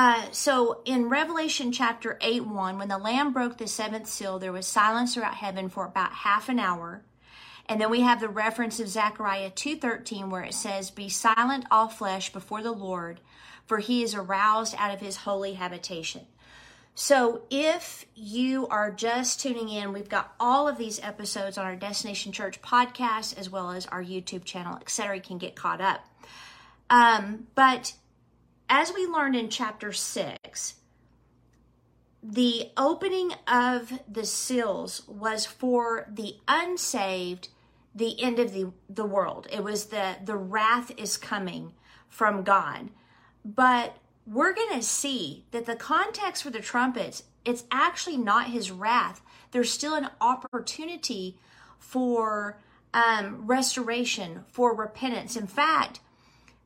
Uh, so in Revelation chapter 8 1, when the Lamb broke the seventh seal, there was silence throughout heaven for about half an hour. And then we have the reference of Zechariah 2:13 where it says, "Be silent all flesh before the Lord, for he is aroused out of his holy habitation." So if you are just tuning in, we've got all of these episodes on our Destination Church podcast as well as our YouTube channel, etc. You can get caught up. Um, but as we learned in chapter 6, the opening of the seals was for the unsaved, the end of the, the world. It was the, the wrath is coming from God. But we're going to see that the context for the trumpets, it's actually not his wrath. There's still an opportunity for um, restoration, for repentance. In fact,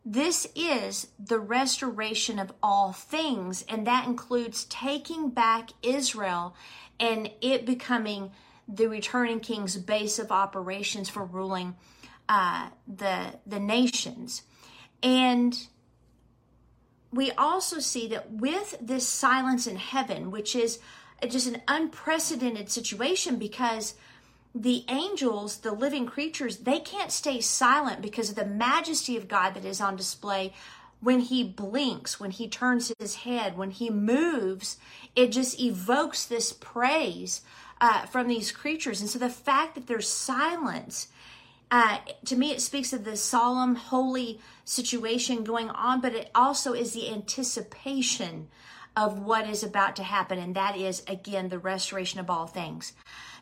this is the restoration of all things, and that includes taking back Israel and it becoming the returning king's base of operations for ruling uh, the the nations. And we also see that with this silence in heaven, which is just an unprecedented situation because the angels, the living creatures, they can't stay silent because of the majesty of God that is on display when he blinks, when he turns his head, when he moves, it just evokes this praise uh, from these creatures. And so the fact that there's silence, uh, to me, it speaks of the solemn, holy situation going on, but it also is the anticipation of what is about to happen. And that is, again, the restoration of all things.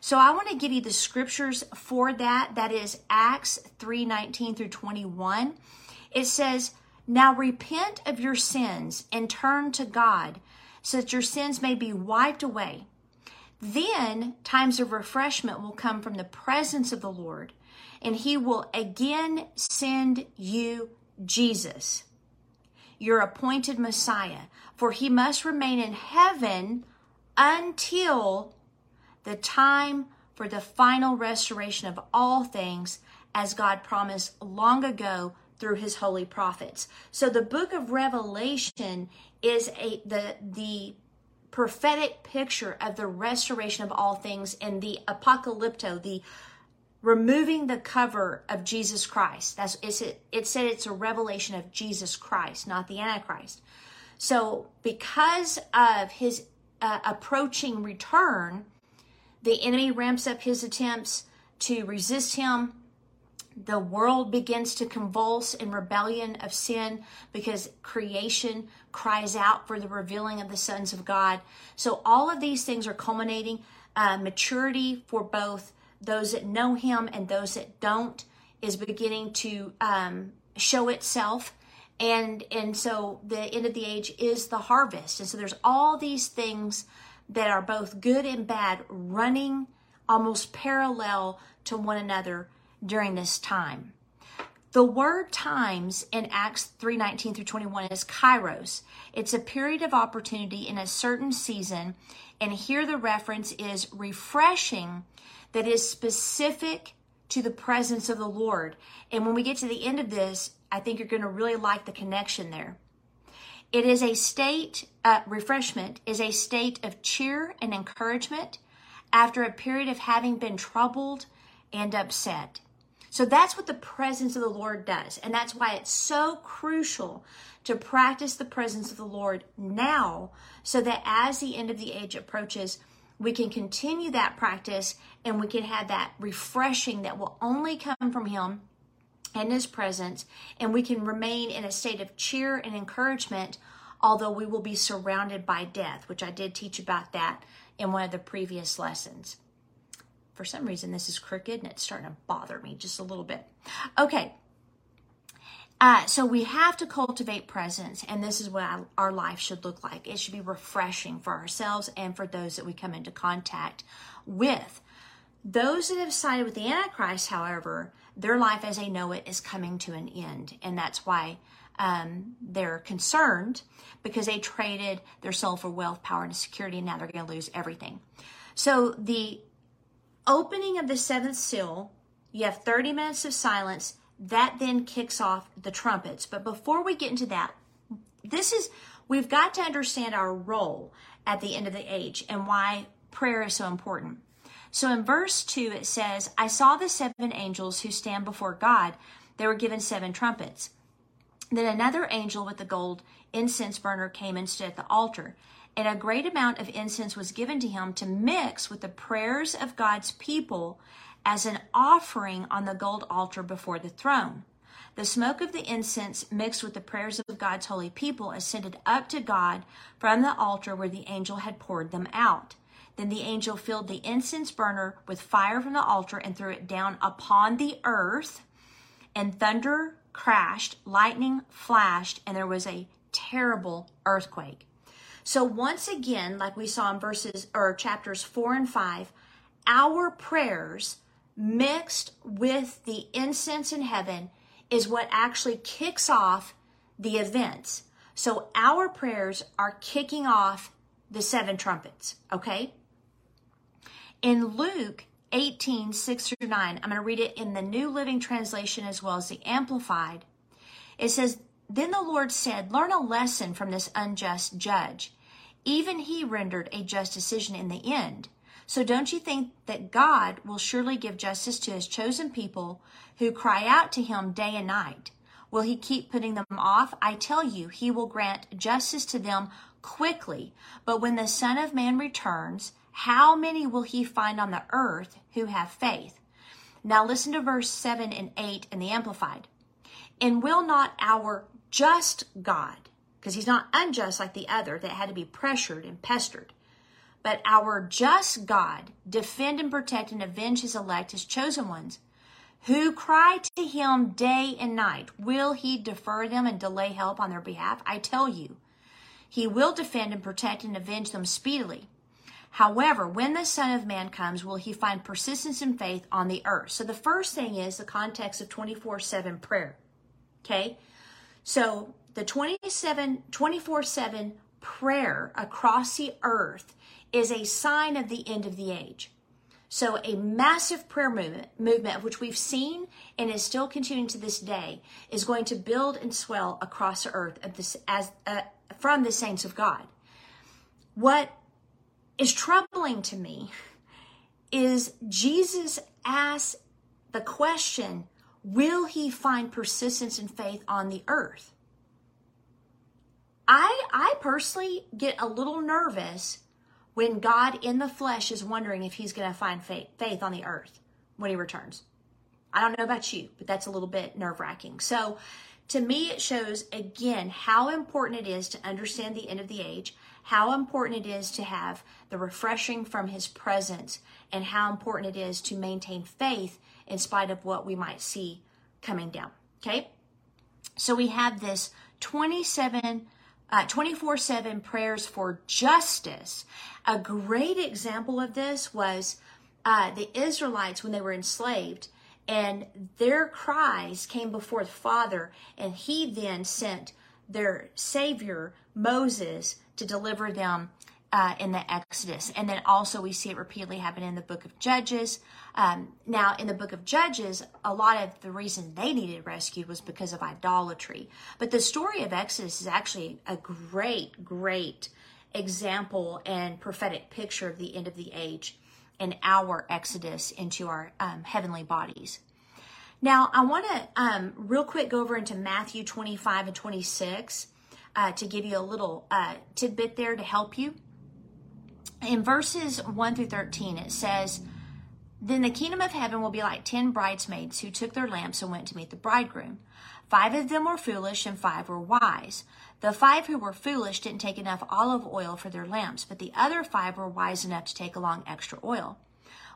So I want to give you the scriptures for that. That is Acts 3 19 through 21. It says, Now repent of your sins and turn to God so that your sins may be wiped away. Then times of refreshment will come from the presence of the Lord, and he will again send you Jesus, your appointed Messiah, for he must remain in heaven until the time for the final restoration of all things as God promised long ago through his holy prophets. So the book of Revelation is a the the prophetic picture of the restoration of all things and the apocalypto, the removing the cover of Jesus Christ. That's it's, it, it said it's a revelation of Jesus Christ, not the Antichrist. So because of his uh, approaching return, the enemy ramps up his attempts to resist him. The world begins to convulse in rebellion of sin because creation cries out for the revealing of the sons of God. So, all of these things are culminating uh, maturity for both those that know Him and those that don't is beginning to um, show itself. And, and so the end of the age is the harvest. And so there's all these things that are both good and bad running almost parallel to one another during this time. The word times in Acts 3:19 through 21 is kairos. It's a period of opportunity in a certain season, and here the reference is refreshing that is specific to the presence of the Lord. And when we get to the end of this, I think you're going to really like the connection there. It is a state, uh, refreshment is a state of cheer and encouragement after a period of having been troubled and upset. So that's what the presence of the Lord does. And that's why it's so crucial to practice the presence of the Lord now so that as the end of the age approaches, we can continue that practice and we can have that refreshing that will only come from Him and His presence, and we can remain in a state of cheer and encouragement, although we will be surrounded by death, which I did teach about that in one of the previous lessons. For some reason, this is crooked and it's starting to bother me just a little bit. Okay. Uh, so we have to cultivate presence, and this is what our life should look like. It should be refreshing for ourselves and for those that we come into contact with. Those that have sided with the Antichrist, however, their life as they know it is coming to an end. And that's why um, they're concerned because they traded their soul for wealth, power, and security, and now they're going to lose everything. So the opening of the seventh seal, you have 30 minutes of silence. That then kicks off the trumpets. But before we get into that, this is we've got to understand our role at the end of the age and why prayer is so important. So in verse 2, it says, I saw the seven angels who stand before God. They were given seven trumpets. Then another angel with the gold incense burner came and stood at the altar. And a great amount of incense was given to him to mix with the prayers of God's people as an offering on the gold altar before the throne. The smoke of the incense mixed with the prayers of God's holy people ascended up to God from the altar where the angel had poured them out. Then the angel filled the incense burner with fire from the altar and threw it down upon the earth. And thunder crashed, lightning flashed, and there was a terrible earthquake. So once again, like we saw in verses or chapters 4 and 5, our prayers mixed with the incense in heaven is what actually kicks off the events. So our prayers are kicking off the seven trumpets, okay? In Luke 18, 6 through 9, I'm going to read it in the New Living Translation as well as the Amplified. It says, Then the Lord said, Learn a lesson from this unjust judge. Even he rendered a just decision in the end. So don't you think that God will surely give justice to his chosen people who cry out to him day and night? Will he keep putting them off? I tell you, he will grant justice to them quickly. But when the Son of Man returns, how many will he find on the earth who have faith? Now listen to verse 7 and 8 in the Amplified. And will not our just God, because he's not unjust like the other that had to be pressured and pestered, but our just God defend and protect and avenge his elect, his chosen ones, who cry to him day and night. Will he defer them and delay help on their behalf? I tell you, he will defend and protect and avenge them speedily. However, when the Son of Man comes, will he find persistence and faith on the earth? So the first thing is the context of 24 7 prayer. Okay? So the 27, 24 7 prayer across the earth is a sign of the end of the age. So a massive prayer movement, movement which we've seen and is still continuing to this day, is going to build and swell across the earth this, as uh, from the saints of God. What is troubling to me is Jesus asks the question, will he find persistence and faith on the earth? I I personally get a little nervous when God in the flesh is wondering if he's going to find faith, faith on the earth when he returns. I don't know about you, but that's a little bit nerve wracking. So, to me, it shows again how important it is to understand the end of the age, how important it is to have the refreshing from his presence, and how important it is to maintain faith in spite of what we might see coming down. Okay? So, we have this 27 24 uh, 7 prayers for justice. A great example of this was uh, the Israelites when they were enslaved, and their cries came before the Father, and He then sent their Savior, Moses, to deliver them uh, in the Exodus. And then also we see it repeatedly happen in the book of Judges. Um, now, in the book of Judges, a lot of the reason they needed rescued was because of idolatry. But the story of Exodus is actually a great, great example and prophetic picture of the end of the age and our exodus into our um, heavenly bodies. Now, I want to um, real quick go over into Matthew 25 and 26 uh, to give you a little uh, tidbit there to help you in verses 1 through 13, it says, Then the kingdom of heaven will be like ten bridesmaids who took their lamps and went to meet the bridegroom. Five of them were foolish and five were wise. The five who were foolish didn't take enough olive oil for their lamps, but the other five were wise enough to take along extra oil.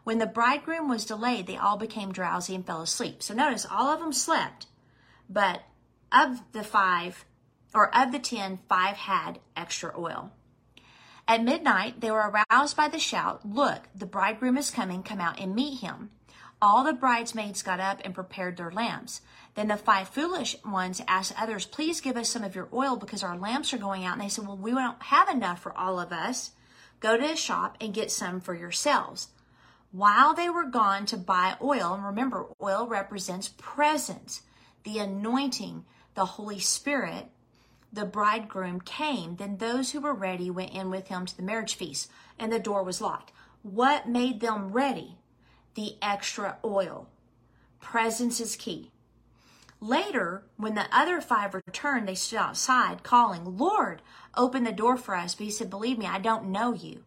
When the bridegroom was delayed, they all became drowsy and fell asleep. So notice all of them slept, but of the five, or of the ten, five had extra oil. At midnight, they were aroused by the shout, Look, the bridegroom is coming, come out and meet him. All the bridesmaids got up and prepared their lamps. Then the five foolish ones asked others, Please give us some of your oil because our lamps are going out. And they said, Well, we don't have enough for all of us. Go to a shop and get some for yourselves. While they were gone to buy oil, and remember, oil represents presence, the anointing, the Holy Spirit, the bridegroom came, then those who were ready went in with him to the marriage feast, and the door was locked. What made them ready? The extra oil. Presence is key. Later, when the other five returned, they stood outside calling, Lord, open the door for us. But he said, Believe me, I don't know you.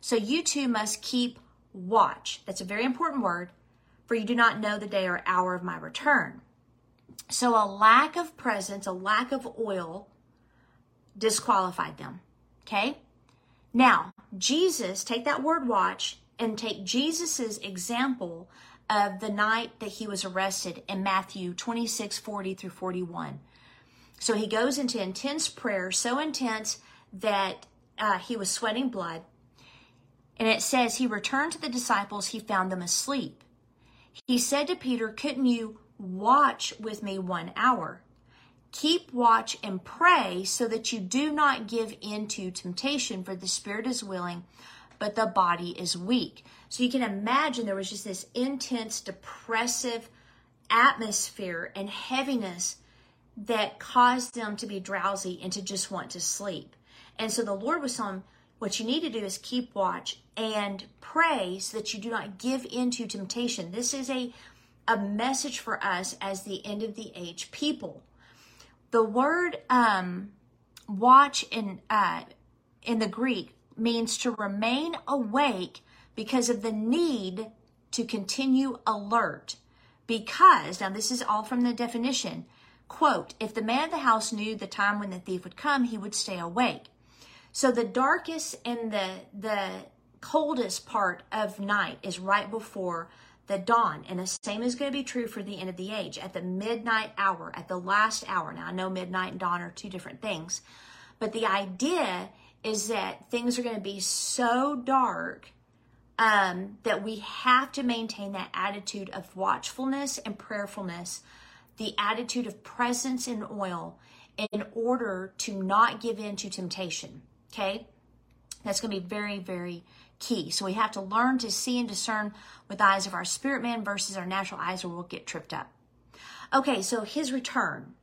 So you too must keep watch. That's a very important word, for you do not know the day or hour of my return. So a lack of presence, a lack of oil disqualified them. Okay? Now, Jesus, take that word watch and take Jesus's example of the night that he was arrested in Matthew 26, 40 through 41. So he goes into intense prayer, so intense that uh, he was sweating blood. And it says he returned to the disciples, he found them asleep. He said to Peter, Couldn't you watch with me one hour? Keep watch and pray so that you do not give in to temptation, for the spirit is willing, but the body is weak. So you can imagine there was just this intense, depressive atmosphere and heaviness that caused them to be drowsy and to just want to sleep. And so the Lord was telling what you need to do is keep watch and pray so that you do not give into temptation. This is a, a message for us as the end of the age people. The word um, watch in uh, in the Greek means to remain awake because of the need to continue alert. Because, now this is all from the definition, quote, if the man of the house knew the time when the thief would come, he would stay awake. So the darkest and the, the coldest part of night is right before the dawn. And the same is going to be true for the end of the age at the midnight hour, at the last hour. Now, I know midnight and dawn are two different things, but the idea is that things are going to be so dark um, that we have to maintain that attitude of watchfulness and prayerfulness, the attitude of presence in oil in order to not give in to temptation. Okay? That's going to be very, very key. So we have to learn to see and discern with eyes of our spirit man versus our natural eyes, or we'll get tripped up. Okay, so his return.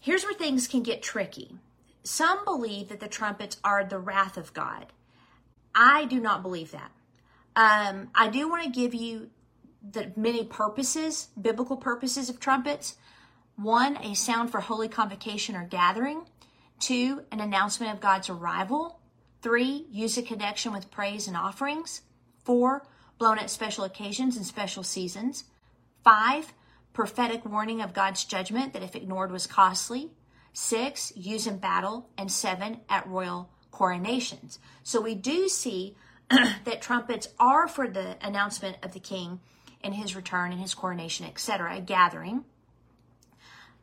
Here's where things can get tricky. Some believe that the trumpets are the wrath of God. I do not believe that. Um, I do want to give you the many purposes, biblical purposes of trumpets. One, a sound for holy convocation or gathering. Two, an announcement of God's arrival. Three, use a connection with praise and offerings. Four, blown at special occasions and special seasons. Five, prophetic warning of God's judgment that if ignored was costly six, use in battle, and seven, at royal coronations. So we do see that trumpets are for the announcement of the king and his return and his coronation, etc., gathering.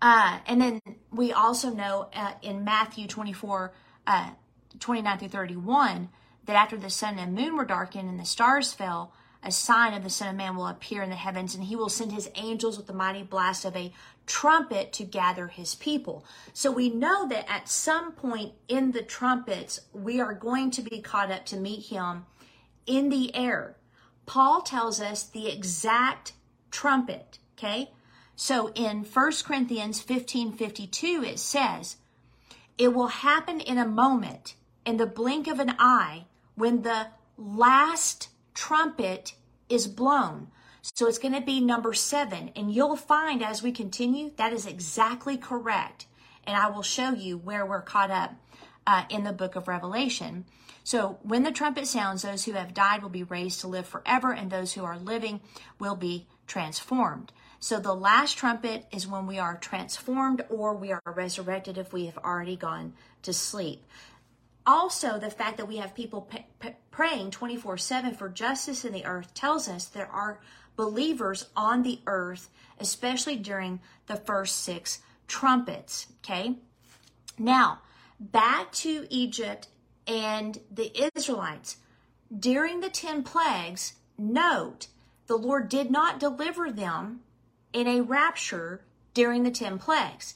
Uh, and then we also know uh, in Matthew 24, uh, 29 through 31, that after the sun and moon were darkened and the stars fell, a sign of the Son of Man will appear in the heavens, and he will send his angels with the mighty blast of a trumpet to gather his people. So we know that at some point in the trumpets, we are going to be caught up to meet him in the air. Paul tells us the exact trumpet, okay? So in 1 Corinthians 15 52, it says, It will happen in a moment, in the blink of an eye, when the last trumpet is blown. So it's going to be number seven. And you'll find as we continue, that is exactly correct. And I will show you where we're caught up uh, in the book of Revelation. So when the trumpet sounds, those who have died will be raised to live forever, and those who are living will be transformed. So the last trumpet is when we are transformed or we are resurrected if we have already gone to sleep also the fact that we have people p- p- praying 24 7 for justice in the earth tells us there are believers on the earth especially during the first six trumpets okay? Now back to egypt and the israelites. During the 10 plagues note the lord did not deliver them in a rapture during the 10 plagues.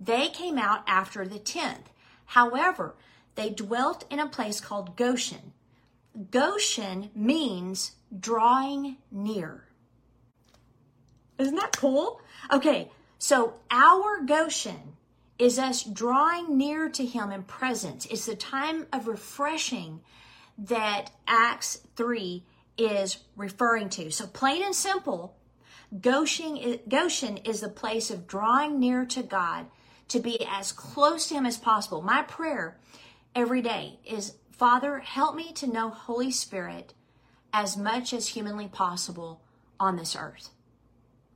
They came out after the 10th however they dwelt in a place called Goshen. Goshen means drawing near. Isn't that cool? Okay, so our Goshen is us drawing near to Him in presence. It's the time of refreshing that Acts 3 is referring to. So, plain and simple, Goshen, Goshen is the place of drawing near to God to be as close to Him as possible. My prayer every day is Father, help me to know Holy Spirit as much as humanly possible on this earth.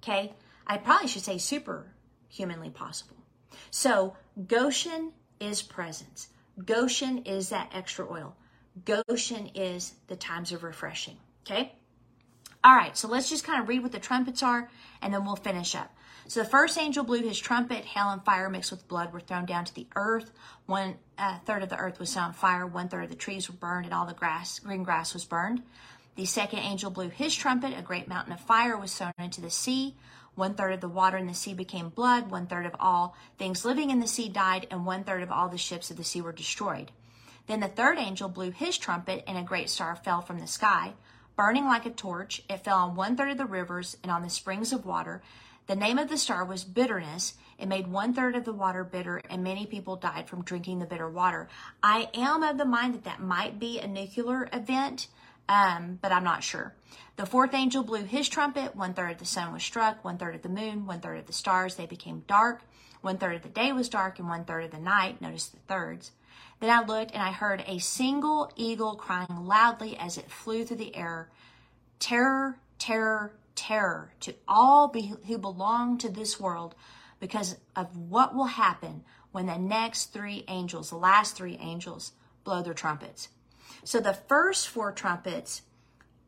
Okay? I probably should say super humanly possible. So, Goshen is presence. Goshen is that extra oil. Goshen is the times of refreshing. Okay? All right, so let's just kind of read what the trumpets are and then we'll finish up. So the first angel blew his trumpet, hail and fire mixed with blood were thrown down to the earth. One uh, third of the earth was set on fire, one third of the trees were burned, and all the grass, green grass was burned. The second angel blew his trumpet, a great mountain of fire was thrown into the sea. One third of the water in the sea became blood, one third of all things living in the sea died, and one third of all the ships of the sea were destroyed. Then the third angel blew his trumpet, and a great star fell from the sky burning like a torch. It fell on one third of the rivers and on the springs of water. The name of the star was bitterness. It made one third of the water bitter, and many people died from drinking the bitter water. I am of the mind that that might be a nuclear event, um, but I'm not sure. The fourth angel blew his trumpet. One third of the sun was struck, one third of the moon, one third of the stars. They became dark. One third of the day was dark, and one third of the night. Notice the thirds. Then I looked and I heard a single eagle crying loudly as it flew through the air Terror, terror, terror to all be, who belong to this world because of what will happen when the next three angels, the last three angels, blow their trumpets. So the first four trumpets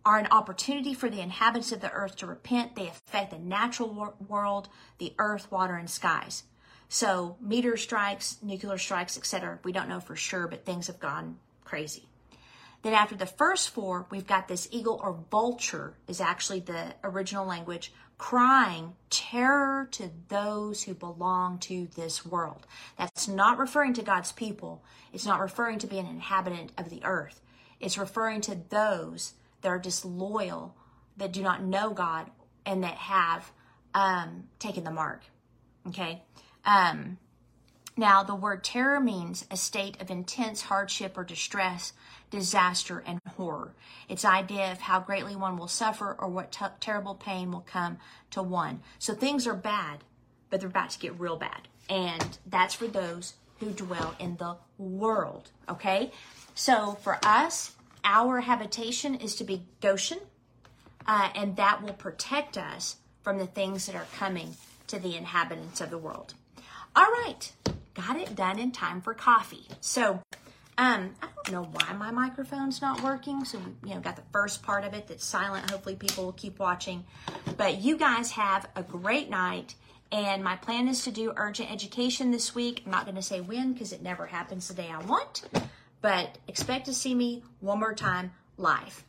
are an opportunity for the inhabitants of the earth to repent. They affect the natural world, the earth, water, and skies. So meteor strikes, nuclear strikes, etc. We don't know for sure, but things have gone crazy. Then after the first four, we've got this eagle or vulture is actually the original language, crying terror to those who belong to this world. That's not referring to God's people. It's not referring to being an inhabitant of the earth. It's referring to those that are disloyal, that do not know God, and that have um, taken the mark. Okay? Um, now, the word terror means a state of intense hardship or distress, disaster, and horror. It's idea of how greatly one will suffer or what t- terrible pain will come to one. So things are bad, but they're about to get real bad. And that's for those who dwell in the world. Okay? So for us, our habitation is to be Goshen, uh, and that will protect us from the things that are coming to the inhabitants of the world. All right, got it done in time for coffee. So, um, I don't know why my microphone's not working. So, you know, got the first part of it that's silent. Hopefully, people will keep watching. But you guys have a great night. And my plan is to do urgent education this week. I'm not going to say when because it never happens the day I want. But expect to see me one more time live.